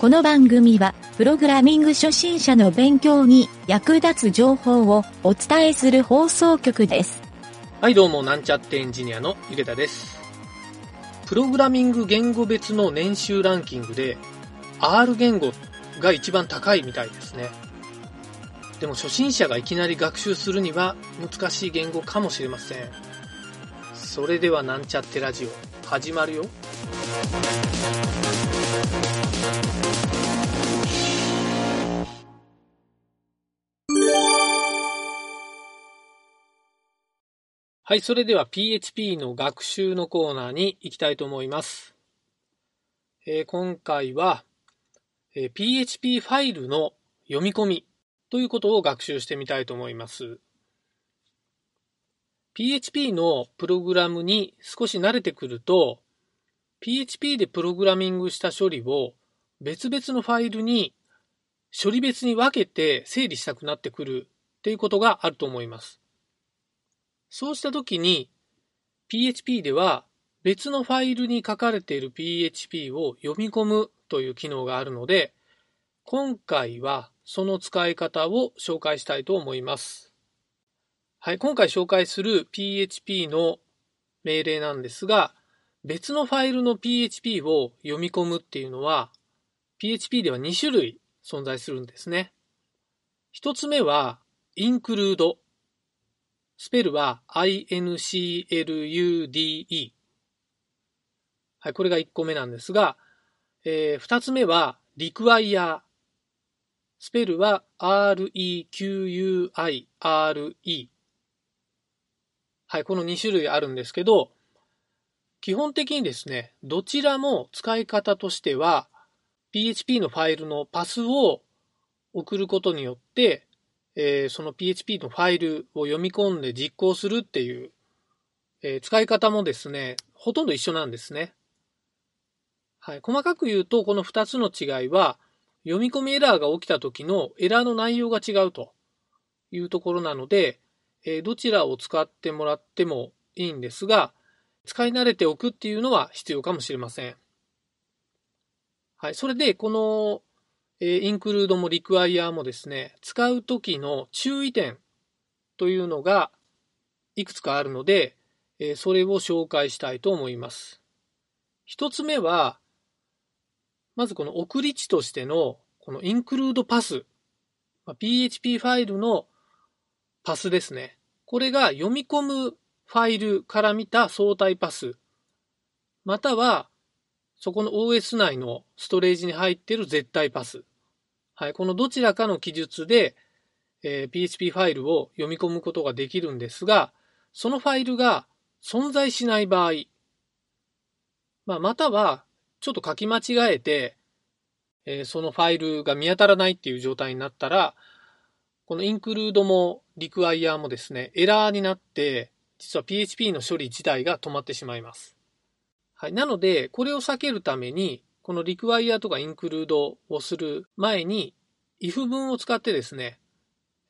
この番組は、プログラミング初心者の勉強に役立つ情報をお伝えする放送局です。はい、どうも、なんちゃってエンジニアのゆげたです。プログラミング言語別の年収ランキングで、R 言語が一番高いみたいですね。でも初心者がいきなり学習するには難しい言語かもしれません。それではなんちゃってラジオ、始まるよ。はい、それでは PHP の学習のコーナーに行きたいと思います。えー今回は、えー PHP ファイルの読み込みということを学習してみたいと思います。PHP のプログラムに少し慣れてくると、PHP でプログラミングした処理を別々のファイルに処理別に分けて整理したくなってくるっていうことがあると思います。そうしたときに PHP では別のファイルに書かれている PHP を読み込むという機能があるので、今回はその使い方を紹介したいと思います。はい、今回紹介する PHP の命令なんですが、別のファイルの PHP を読み込むっていうのは、PHP では2種類存在するんですね。一つ目は、include。スペルは include。はい、これが1個目なんですが、えー、2つ目は require。スペルは require。はい、この2種類あるんですけど、基本的にですね、どちらも使い方としては、PHP のファイルのパスを送ることによって、えーその PHP のファイルを読み込んで実行するっていう、えー使い方もですね、ほとんど一緒なんですね。はい。細かく言うと、この2つの違いは、読み込みエラーが起きた時のエラーの内容が違うというところなので、えーどちらを使ってもらってもいいんですが、使い慣れておくっていうのは必要かもしれません。はい。それで、この、えーインクルードもリクワイヤーもですね、使う時の注意点というのがいくつかあるので、えーそれを紹介したいと思います。一つ目は、まずこの送り値としての、このインクルードパス、まあ PHP ファイルのパスですね。これが読み込むファイルから見た相対パス、またはそこの OS 内のストレージに入っている絶対パス。はい、このどちらかの記述で、えー PHP ファイルを読み込むことができるんですが、そのファイルが存在しない場合、まあ、またはちょっと書き間違えて、えーそのファイルが見当たらないっていう状態になったら、このインクルードもリクワイヤーもですね、エラーになって、実は PHP の処理自体が止まってしまいます。はい。なので、これを避けるために、このリクワイヤーとかインクルードをする前に、if 文を使ってですね、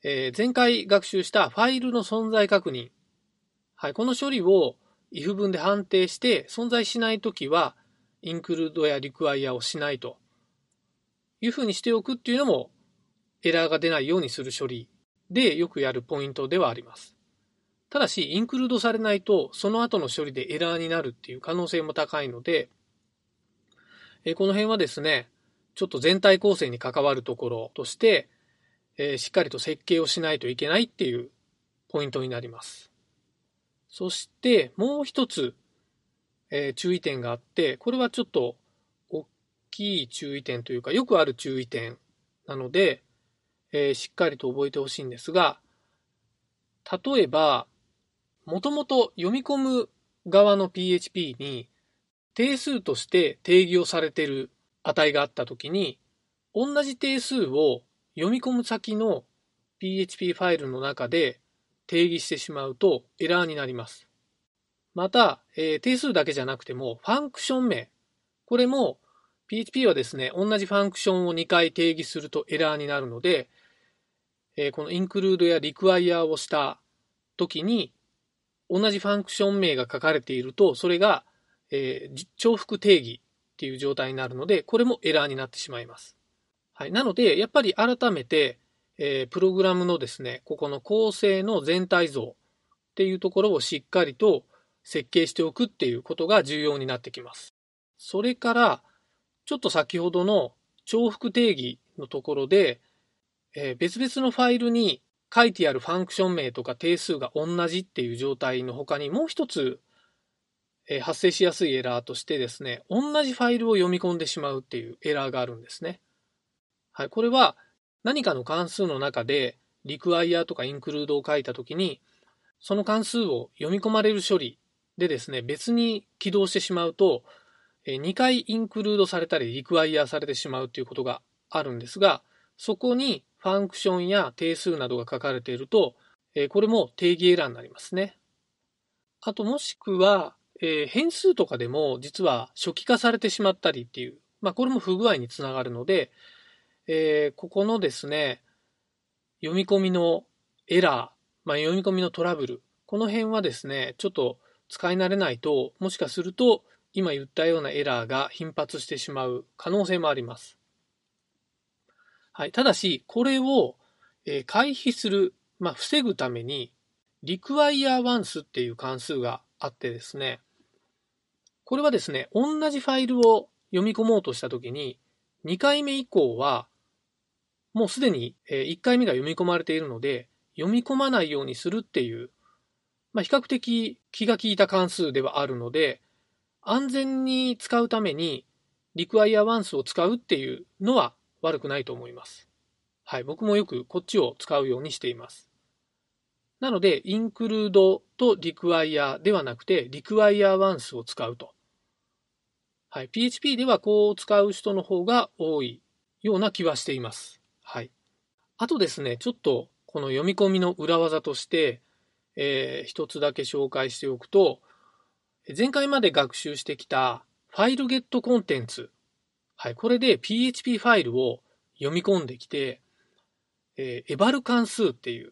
えー前回学習したファイルの存在確認。はい。この処理を if 文で判定して存在しないときは、インクルードやリクワイヤーをしないというふうにしておくっていうのも、エラーが出ないようにする処理でよくやるポイントではあります。ただし、インクルードされないと、その後の処理でエラーになるっていう可能性も高いので、えこの辺はですね、ちょっと全体構成に関わるところとして、えしっかりと設計をしないといけないっていうポイントになります。そして、もう一つ、え注意点があって、これはちょっと大きい注意点というか、よくある注意点なので、えしっかりと覚えてほしいんですが、例えば、もともと読み込む側の PHP に定数として定義をされている値があったときに、同じ定数を読み込む先の PHP ファイルの中で定義してしまうとエラーになります。また、えー定数だけじゃなくても、ファンクション名。これも PHP はですね、同じファンクションを2回定義するとエラーになるので、えーこの include や require をした時に、同じファンクション名が書かれていると、それが、えー重複定義っっていう状態になるので、これもエラーになってしまいます。はい。なので、やっぱり改めて、えー、プログラムのですね、ここの構成の全体像っていうところをしっかりと設計しておくっていうことが重要になってきます。それから、ちょっと先ほどの重複定義のところで、えー、別々のファイルに書いてあるファンクション名とか定数が同じっていう状態の他にもう一つ、え、発生しやすいエラーとしてですね、同じファイルを読み込んでしまうっていうエラーがあるんですね。はい、これは何かの関数の中でリクワイヤーとかインクルードを書いたときに、その関数を読み込まれる処理でですね、別に起動してしまうと、2回インクルードされたりリクワイヤーされてしまうということがあるんですが、そこにファンクションや定数などが書かれていると、これも定義エラーになりますね。あともしくは、え変数とかでも実は初期化されてしまったりっていう、まあこれも不具合につながるので、えー、ここのですね、読み込みのエラー、まあ、読み込みのトラブル、この辺はですね、ちょっと使い慣れないと、もしかすると今言ったようなエラーが頻発してしまう可能性もあります。はい。ただし、これを、え回避する、まあ、防ぐために、require once っていう関数があってですね、これはですね、同じファイルを読み込もうとしたときに、2回目以降は、もうすでに1回目が読み込まれているので、読み込まないようにするっていう、まあ、比較的気が利いた関数ではあるので、安全に使うために require once を使うっていうのは悪くないと思います。はい、僕もよくこっちを使うようにしています。なので、include と require ではなくて require once を使うと。はい、PHP ではこう使う人の方が多いような気はしています。はい。あとですね、ちょっとこの読み込みの裏技として、えー、一つだけ紹介しておくと、前回まで学習してきたファイルゲットコンテンツ。はい、これで PHP ファイルを読み込んできて、えー、エバル関数っていう、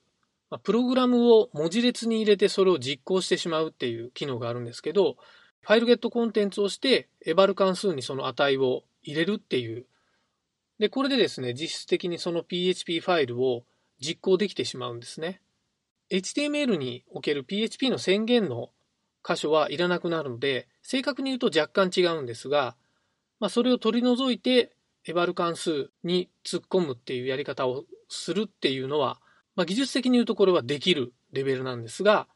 まあ、プログラムを文字列に入れてそれを実行してしまうっていう機能があるんですけど、ファイルゲットコンテンツをして、エバル関数にその値を入れるっていう。で、これでですね、実質的にその PHP ファイルを実行できてしまうんですね。HTML における PHP の宣言の箇所はいらなくなるので、正確に言うと若干違うんですが、まあ、それを取り除いて、エバル関数に突っ込むっていうやり方をするっていうのは、まあ、技術的に言うとこれはできるレベルなんですが、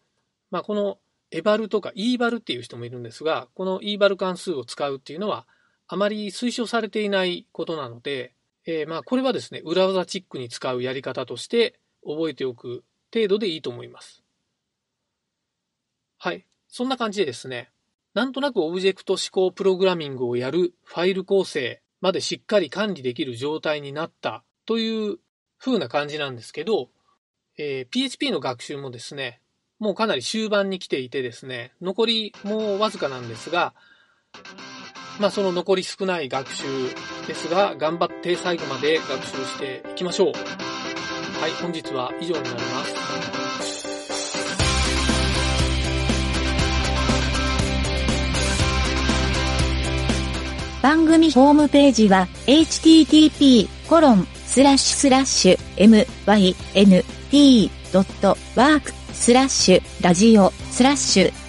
まあ、このエバルとか E バルっていう人もいるんですが、この E バル関数を使うっていうのは、あまり推奨されていないことなので、えー、まあこれはですね、裏技チックに使うやり方として覚えておく程度でいいと思います。はい。そんな感じでですね、なんとなくオブジェクト思考プログラミングをやるファイル構成までしっかり管理できる状態になったという風な感じなんですけど、えー、PHP の学習もですね、もうかなり終盤に来ていてですね、残りもうわずかなんですが、まあその残り少ない学習ですが、頑張って最後まで学習していきましょう。はい、本日は以上になります。番組ホームページは http://myn.t.work スラッシュ、ラジオ、スラッシュ、